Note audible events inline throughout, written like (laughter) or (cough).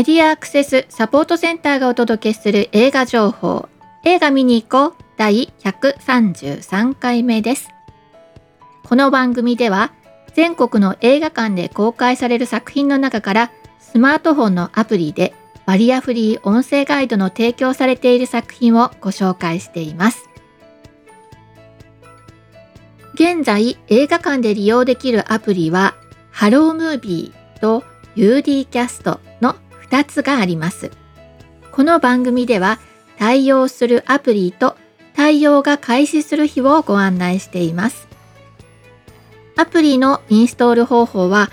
メディアアクセスサポートセンターがお届けする映画情報。映画見に行こう。第133回目です。この番組では全国の映画館で公開される作品の中からスマートフォンのアプリでバリアフリー音声ガイドの提供されている作品をご紹介しています。現在映画館で利用できるアプリはハロームービーと UD キャストの2つがあります。この番組では対応するアプリと対応が開始する日をご案内しています。アプリのインストール方法は、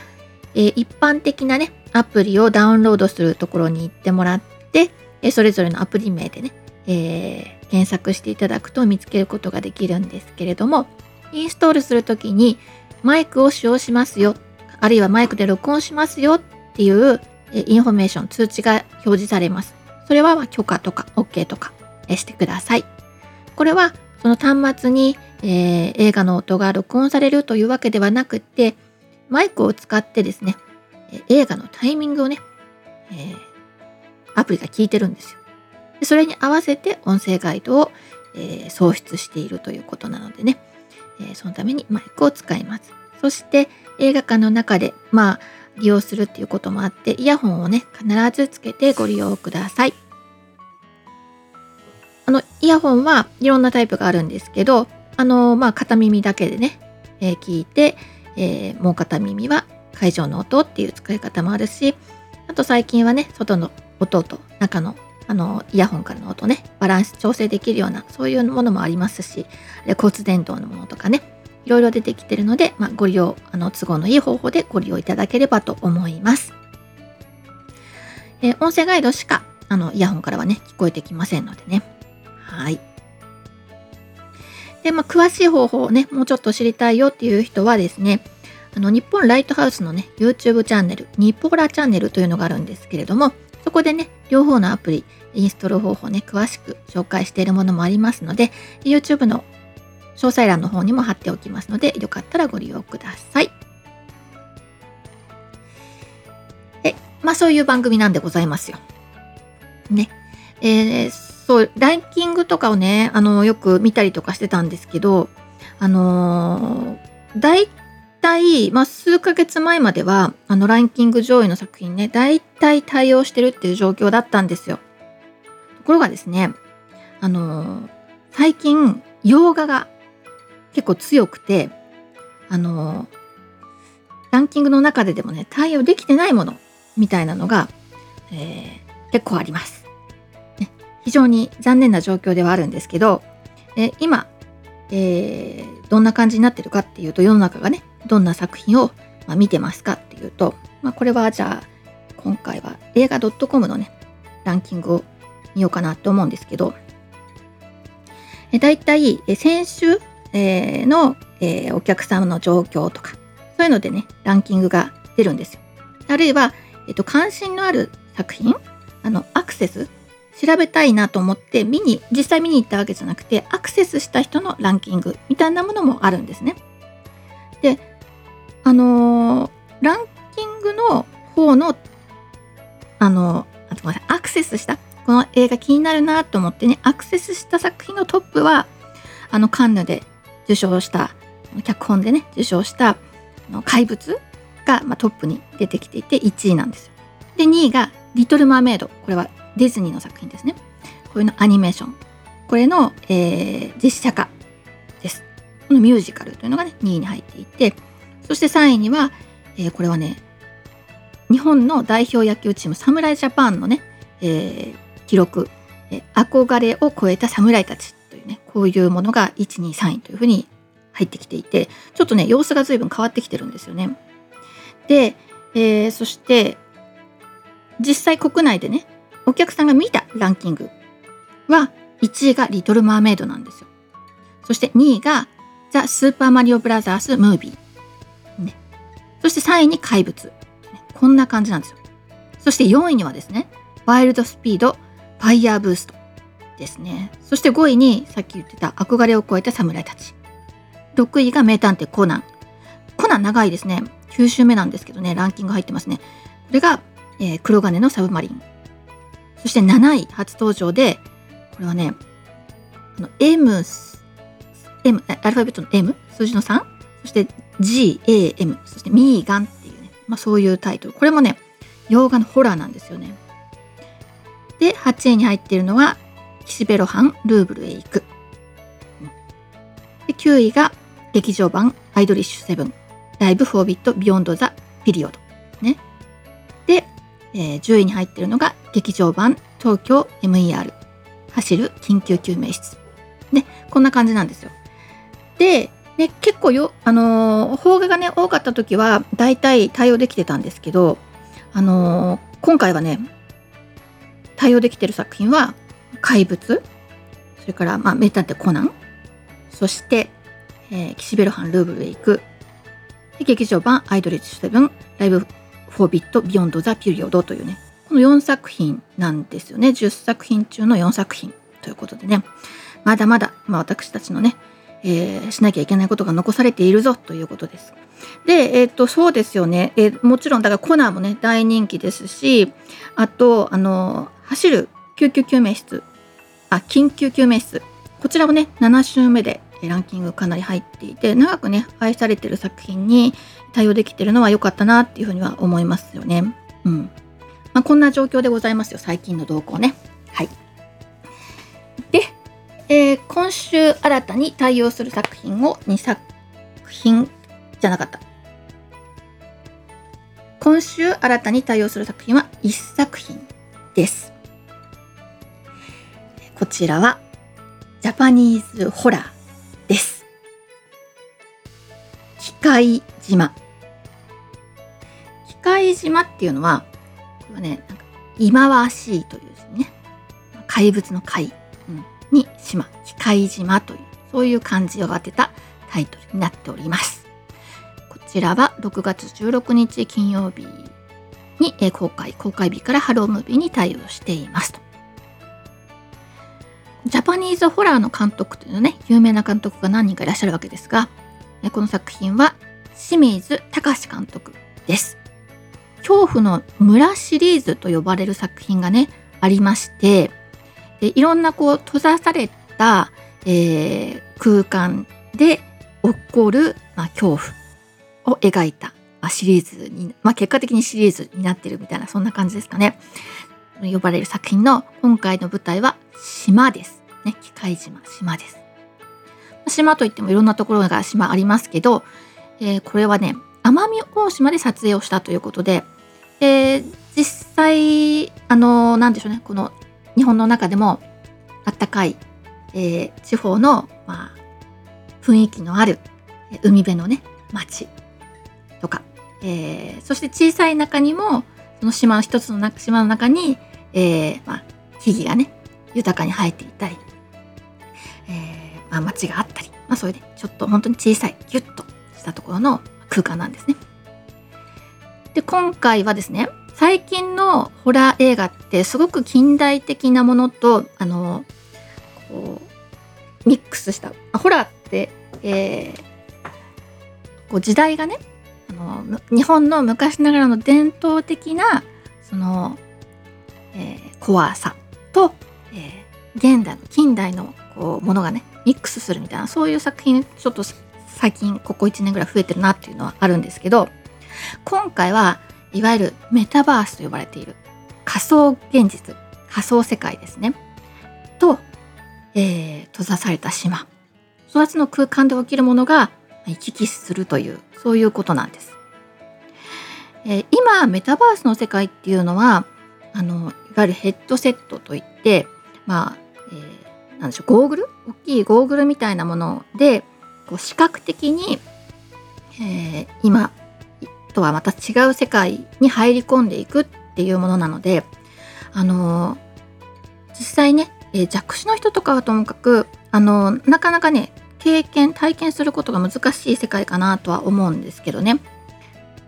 え一般的なね、アプリをダウンロードするところに行ってもらって、えそれぞれのアプリ名でね、えー、検索していただくと見つけることができるんですけれども、インストールするときにマイクを使用しますよ、あるいはマイクで録音しますよっていうインフォメーション、通知が表示されます。それは許可とか OK とかしてください。これはその端末に、えー、映画の音が録音されるというわけではなくて、マイクを使ってですね、映画のタイミングをね、えー、アプリが聞いてるんですよ。でそれに合わせて音声ガイドを、えー、創出しているということなのでね、えそのためにマイクを使います。そして映画館の中で、まあ、利用するっていうこともあって、イヤホンをね、必ずつけてご利用ください。あの、イヤホンはいろんなタイプがあるんですけど、あの、まあ、片耳だけでね、えー、聞いて、えー、もう片耳は会場の音っていう使い方もあるし、あと最近はね、外の音と中のあのイヤホンからの音ね、バランス調整できるような、そういうものもありますし、骨伝導のものとかね、いろいろ出てきてるので、まあ、ご利用、あの都合のいい方法でご利用いただければと思います。えー、音声ガイドしかあのイヤホンからはね、聞こえてきませんのでね。はい。で、まあ、詳しい方法をね、もうちょっと知りたいよっていう人はですね、あの日本ライトハウスのね、YouTube チャンネル、ニポーラチャンネルというのがあるんですけれども、そこでね、両方のアプリ、インストール方法ね、詳しく紹介しているものもありますので、YouTube の詳細欄の方にも貼っておきますので、よかったらご利用ください。え、まあそういう番組なんでございますよ。ね。えー、そう、ランキングとかをね、あの、よく見たりとかしてたんですけど、あのー、大体、まあ、数ヶ月前までは、あの、ランキング上位の作品ね、大体対応してるっていう状況だったんですよ。ところがですね、あのー、最近、洋画が結構強くてあのランキングの中ででもね対応できてないものみたいなのが、えー、結構あります、ね。非常に残念な状況ではあるんですけど、えー、今、えー、どんな感じになってるかっていうと世の中がねどんな作品を、まあ、見てますかっていうと、まあ、これはじゃあ今回は映画 .com のねランキングを見ようかなと思うんですけど、えだいたい先週えー、の、えー、お客様の状況とか、そういうのでね、ランキングが出るんですよ。あるいは、えっ、と、関心のある作品、あの、アクセス、調べたいなと思って見に、実際見に行ったわけじゃなくて、アクセスした人のランキングみたいなものもあるんですね。で、あのー、ランキングの方の、あのー、あごめんなさい、アクセスした、この映画気になるなと思ってね、アクセスした作品のトップは、あの、カンヌで受賞した脚本でね受賞した怪物が、まあ、トップに出てきていて1位なんですよ。で2位が「リトル・マーメイド」これはディズニーの作品ですね。こういうのアニメーションこれの、えー、実写化です。このミュージカルというのがね2位に入っていてそして3位には、えー、これはね日本の代表野球チーム侍ジャパンのね、えー、記録、えー、憧れを超えた侍たちねこういうものが123位というふうに入ってきていてちょっとね様子が随分変わってきてるんですよね。で、えー、そして実際国内でねお客さんが見たランキングは1位が「リトル・マーメイド」なんですよ。そして2位が「ザ・スーパーマリオブラザース・ムービー」ね、そして3位に「怪物」こんな感じなんですよ。そして4位にはですね「ワイルド・スピード・ファイヤー・ブースト」ですね。そして5位にさっき言ってた憧れを超えた侍たち。6位が名探偵コナン。コナン長いですね。9週目なんですけどね、ランキング入ってますね。これがえー、黒金のサブマリン。そして7位初登場で、これはね、あの M、M、アルファベットの M、数字の3、そして G、A、M、そしてミーガンっていうね、まあそういうタイトル。これもね、洋画のホラーなんですよね。で、8位に入っているのは、岸辺露伴ルーブルへ行く。で9位が劇場版アイドリッシュセブンLive 4bit Beyond the Period。ね。で、えー、10位に入ってるのが劇場版東京 MER 走る緊急救命室。ね、こんな感じなんですよ。で、ね、結構よ、あのー、邦画がね、多かった時は大体対応できてたんですけど、あのー、今回はね、対応できてる作品は怪物、それから、まあ、名探偵コナン、そして、えー、岸辺露伴ルーブルへ行く、劇場版アイドリッシュセブン、ライブフォービットビヨンドザピリオドというね、この4作品なんですよね。10作品中の4作品ということでね、まだまだ、まあ、私たちのね、えー、しなきゃいけないことが残されているぞということです。で、えっ、と、そうですよね。えー、もちろん、だからコナンもね、大人気ですし、あと、あの、走る救急救命室、あ、緊急救命室。こちらもね、7週目でランキングかなり入っていて、長くね、愛されてる作品に対応できてるのは良かったなっていうふうには思いますよね。うん。まあ、こんな状況でございますよ、最近の動向ね。はい。で、えー、今週新たに対応する作品を2作品じゃなかった。今週新たに対応する作品は1作品です。こちらはジャパニーズホラーです。機械島。機械島っていうのは、これはね、なんか、忌まわしいという字ね、怪物の怪、うん、に島、機械島という、そういう漢字を当てたタイトルになっております。こちらは6月16日金曜日に公開、公開日からハロームービーに対応していますと。ジャパニーズホラーの監督というのね、有名な監督が何人かいらっしゃるわけですが、この作品は清水隆監督です。恐怖の村シリーズと呼ばれる作品がね、ありまして、でいろんなこう閉ざされた、えー、空間で起こる、まあ、恐怖を描いた、まあ、シリーズに、まあ、結果的にシリーズになってるみたいなそんな感じですかね。呼ばれる作品の今回の舞台は島です。ね、機械島、島です。島といってもいろんなところが島ありますけど、えー、これはね、奄美大島で撮影をしたということで、えー、実際、あのー、なんでしょうね、この日本の中でもあったかい、えー、地方の、まあ、雰囲気のある海辺のね、町とか、えー、そして小さい中にも、その島の一つの島の中に、えー、まあ、木々がね、豊かに生えていたり、まあ、街があったり、まあ、それでちょっと本当に小さい、ギュッとしたところの空間なんですね。で、今回はですね、最近のホラー映画ってすごく近代的なものと、あの、こう、ミックスした、ホラーって、えー、こう時代がね、あの日本の昔ながらの伝統的なその、えー、怖さと、えー、現代の近代のこうものがねミックスするみたいなそういう作品ちょっと最近ここ1年ぐらい増えてるなっていうのはあるんですけど今回はいわゆるメタバースと呼ばれている仮想現実仮想世界ですねと、えー、閉ざされた島育つの空間で起きるものが行き来するというそういうことなんです。えー、今メタバースの世界っていうのはあのいわゆるヘッドセットといってまあ、えー、でしょうゴーグル大きいゴーグルみたいなものでこう視覚的に、えー、今とはまた違う世界に入り込んでいくっていうものなのであの実際ね、えー、弱視の人とかはともかくあのなかなかね経験体験することが難しい世界かなとは思うんですけどね。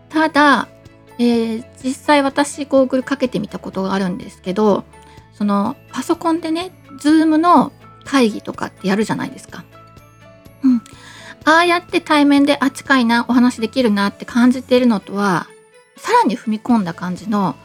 ただ、えー、実際私ゴーグルかけてみたことがあるんですけどそのパソコンでね Zoom の会議とかってやるじゃないですか。うん、ああやって対面であ近いなお話できるなって感じているのとはさらに踏み込んだ感じの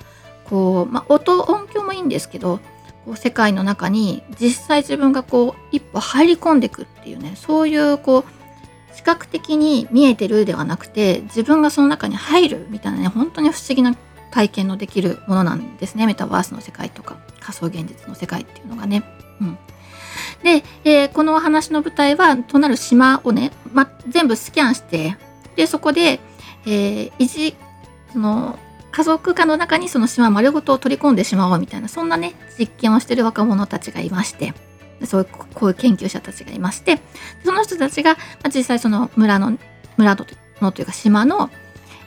こう、まあ、音音響もいいんですけどこう世界の中に実際自分がこう一歩入り込んでいくっていうねそういうこう視覚的に見えてるではなくて自分がその中に入るみたいなね本当に不思議な体験のできるものなんですねメタバースの世界とか仮想現実の世界っていうのがね。うん、で、えー、このお話の舞台はとなる島をね、ま、全部スキャンしてでそこで、えー、いじその家族化の中にその島丸ごと取り込んでしまおうみたいなそんなね実験をしてる若者たちがいましてそういうこういう研究者たちがいましてその人たちが、まあ、実際その村の村のというか島の、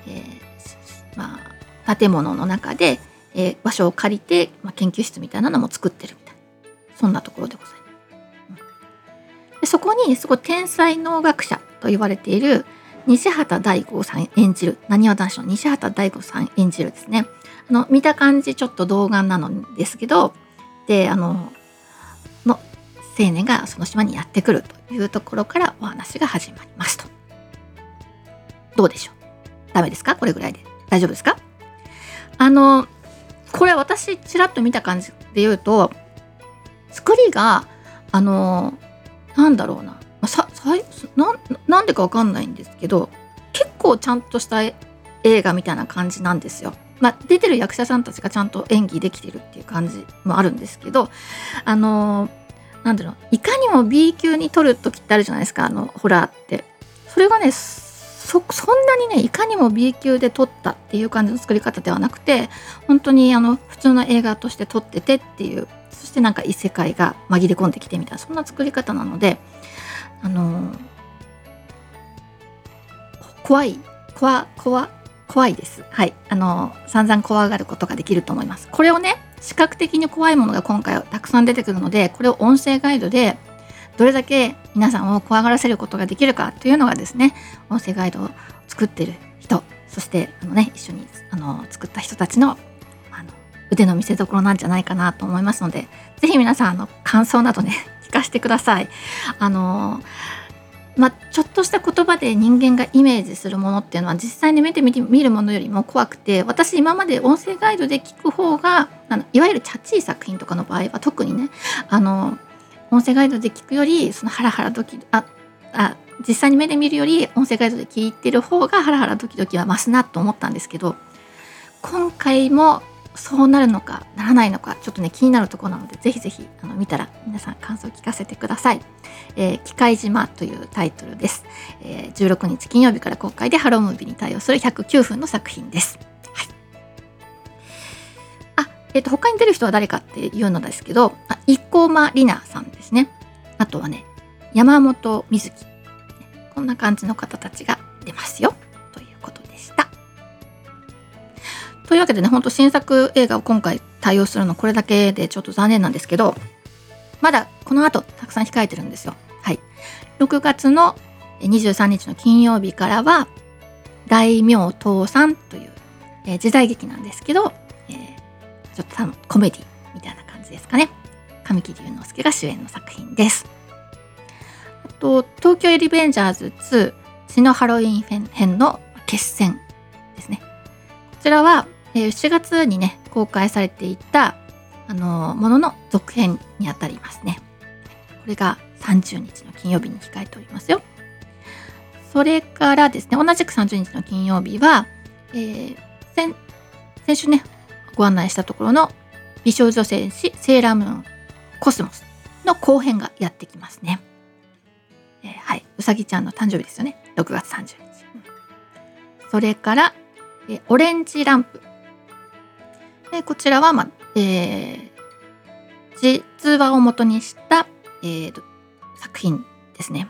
えー、まあ、建物の中で、えー、場所を借りて、まあ、研究室みたいなのも作ってるみたいなそんなところでございます。そこにすごい天才農学者と言われている西畑大吾さん演じるなにわ男子の西畑大吾さん演じるですね。あの見た感じちょっと童顔なのですけどであのの青年がその島にやってくるというところからお話が始まりますと。どうでしょう？ダメですか？これぐらいで。大丈夫ですか？あのこれ私ちらっと見た感じで言うと作りがあのなんだろうな。ささななんでかわかんないんですけど結構ちゃんとした映画みたいな感じなんですよ。まあ、出てる役者さんたちがちゃんと演技できてるっていう感じもあるんですけどあのなんだろう。いかにも B 級に撮る時ってあるじゃないですかあのホラーって。それがねそそんなにねいかにも B 級で撮ったっていう感じの作り方ではなくて本当にあの普通の映画として撮っててっていうそしてなんか異世界が紛れ込んできてみたいなそんな作り方なのであの怖い怖怖怖いです。はい。あの散々怖がることができると思います。これをね視覚的に怖いものが今回はたくさん出てくるのでこれを音声ガイドでどれだけ皆さんを怖がらせることができるかというのがですね音声ガイドを作ってる人そしてあの、ね、一緒にあの作った人たちの腕の見せ所なんじゃないかなと思いますので是非皆さんあの感想などね (laughs) 聞かせてください。あのま、ちょっとした言葉で人間がイメージするものっていうのは実際に目で見てみるものよりも怖くて私今まで音声ガイドで聞く方があのいわゆるチャッチー作品とかの場合は特にねあの音声ガイドで聞くよりそのハラハラドキああ実際に目で見るより音声ガイドで聞いてる方がハラハラドキドキは増すなと思ったんですけど今回もそうなるのかならないのかちょっとね気になるところなのでぜひぜひあの見たら皆さん感想を聞かせてください。えー、機械島というタイトルです、えー、16日金曜日から公開でハロームービーに対応する109分の作品です。はい、あ、えっ、ー、と他に出る人は誰かっていうのですけど、あ生駒里奈さんですね。あとはね山本瑞希こんな感じの方たちが出ますよ。というわけでね、ほんと新作映画を今回対応するのこれだけでちょっと残念なんですけど、まだこの後たくさん控えてるんですよ。はい。6月の23日の金曜日からは、大名倒産という、えー、時代劇なんですけど、えー、ちょっと多分コメディみたいな感じですかね。神木隆之介が主演の作品です。あと、東京リベンジャーズ2血のハロウィン編の決戦ですね。こちらは、えー、7月にね公開されていたあのものの続編にあたりますね。これが30日の金曜日に控えておりますよ。それからですね同じく30日の金曜日は、えー、先先週ねご案内したところの美少女戦士セーラームーンコスモスの後編がやってきますね。えー、はい、うさぎちゃんの誕生日ですよね。6月30日。それから、えー、オレンジランプでこちらは、まあえー、実話をもとにした、えー、作品ですね。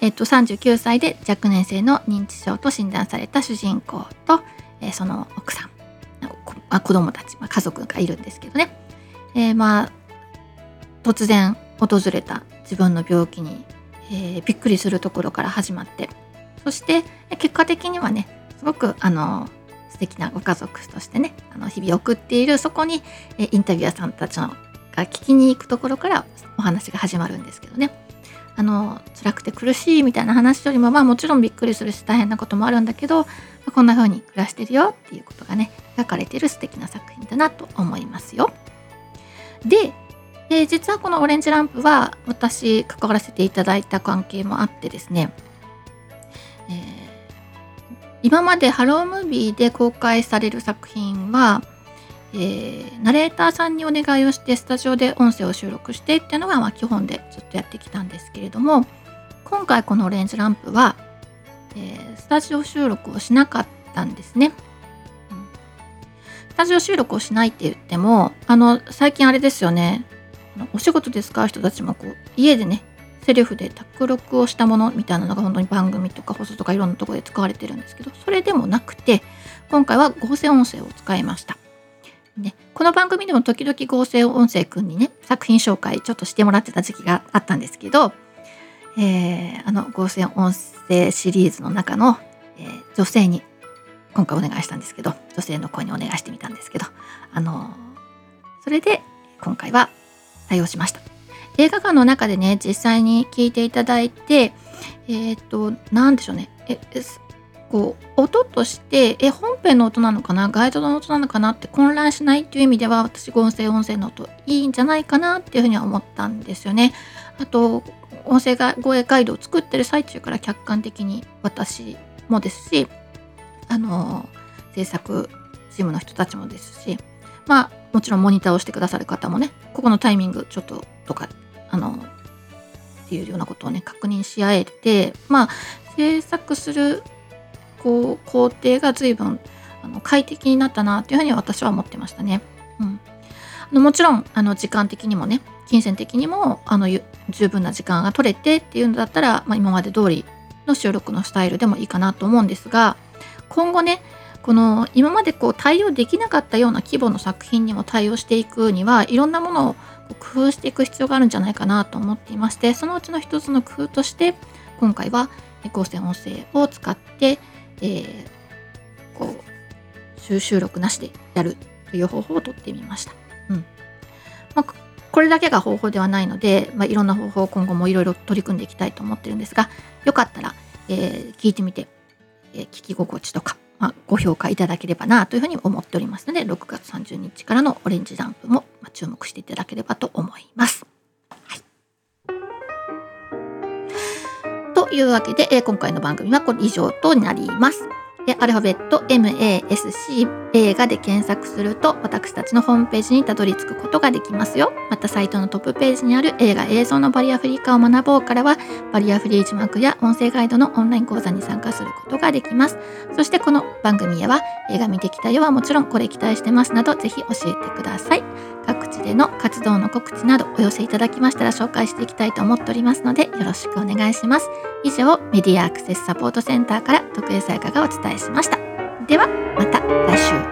えっ、と39歳で若年性の認知症と診断された主人公と、えー、その奥さんあ子供たち、まあ、家族がいるんですけどね、えー、まあ突然訪れた自分の病気に、えー、びっくりするところから始まって。そして結果的にはねすごくあの素敵なご家族としてねあの日々送っているそこにえインタビュアーさんたちのが聞きに行くところからお話が始まるんですけどねあの辛くて苦しいみたいな話よりもまあもちろんびっくりするし大変なこともあるんだけど、まあ、こんな風に暮らしてるよっていうことがね描かれている素敵な作品だなと思いますよ。で、えー、実はこのオレンジランプは私関わらせていただいた関係もあってですね、今までハロームービーで公開される作品は、えー、ナレーターさんにお願いをしてスタジオで音声を収録してっていうのがまあ基本でずっとやってきたんですけれども今回このオレンジランプは、えー、スタジオ収録をしなかったんですね。うんスタジオ収録をしないって言ってもあの最近あれですよねお仕事で使う人たちもこう家でねセルフで卓録をしたものみたいなのが本当に番組とか放送とかいろんなとこで使われてるんですけどそれでもなくて今回は合成音声を使いました。ね、この番組でも時々合成音声くんにね作品紹介ちょっとしてもらってた時期があったんですけど、えー、あの合成音声シリーズの中の、えー、女性に今回お願いしたんですけど女性の声にお願いしてみたんですけどあのそれで今回は対応しました映画館の中でね実際に聞いていただいてえっ、と何でしょうねえこう音としてえ本編の音なのかな？ガイドの音なのかなって混乱しないっていう意味では私合成音声の音いいんじゃないかなっていうふうには思ったんですよね。あと音声が護衛ガイドを作ってる最中から客観的に私もですしあの制作チームの人たちもですしまあもちろんモニターをしてくださる方もねここのタイミングちょっととかあのっていうようなことをね確認し合えてまあ制作するこう工程が随分あの快適になったなというふうに私は思ってましたね。うん、あのもちろんあの時間的にもね金銭的にもあの十分な時間が取れてっていうのだったら、まあ、今まで通りの収録のスタイルでもいいかなと思うんですが今後ねこの今までこう対応できなかったような規模の作品にも対応していくにはいろんなものを工夫していく必要があるんじゃないかなと思っていましてそのうちの一つの工夫として今回は合成音声を使って、えー、こう収集録なしでやるという方法をとってみました。うんまあ、これだけが方法ではないので、まあ、いろんな方法を今後もいろいろ取り組んでいきたいと思ってるんですがよかったら、えー、聞いてみて、えー、聞き心地とか、まあ、ご評価いただければなというふうに思っておりますので6月30日からのオレンジランプも注目していただければと思います。はいというわけで、今回の番組はこれ以上となります。でアルファベット MASC 映画で検索すると私たちのホームページにたどり着くことができますよ。またサイトのトップページにある映画映像のバリアフリー化を学ぼうからはバリアフリー字幕や音声ガイドのオンライン講座に参加することができます。そしてこの番組へは映画見てきたよはもちろんこれ期待してますなどぜひ教えてください。各地での活動の告知などお寄せいただきましたら紹介していきたいと思っておりますのでよろしくお願いします。以上メディアアクセスサポートセンターから徳江さやかがお伝えしました。ではまた来週。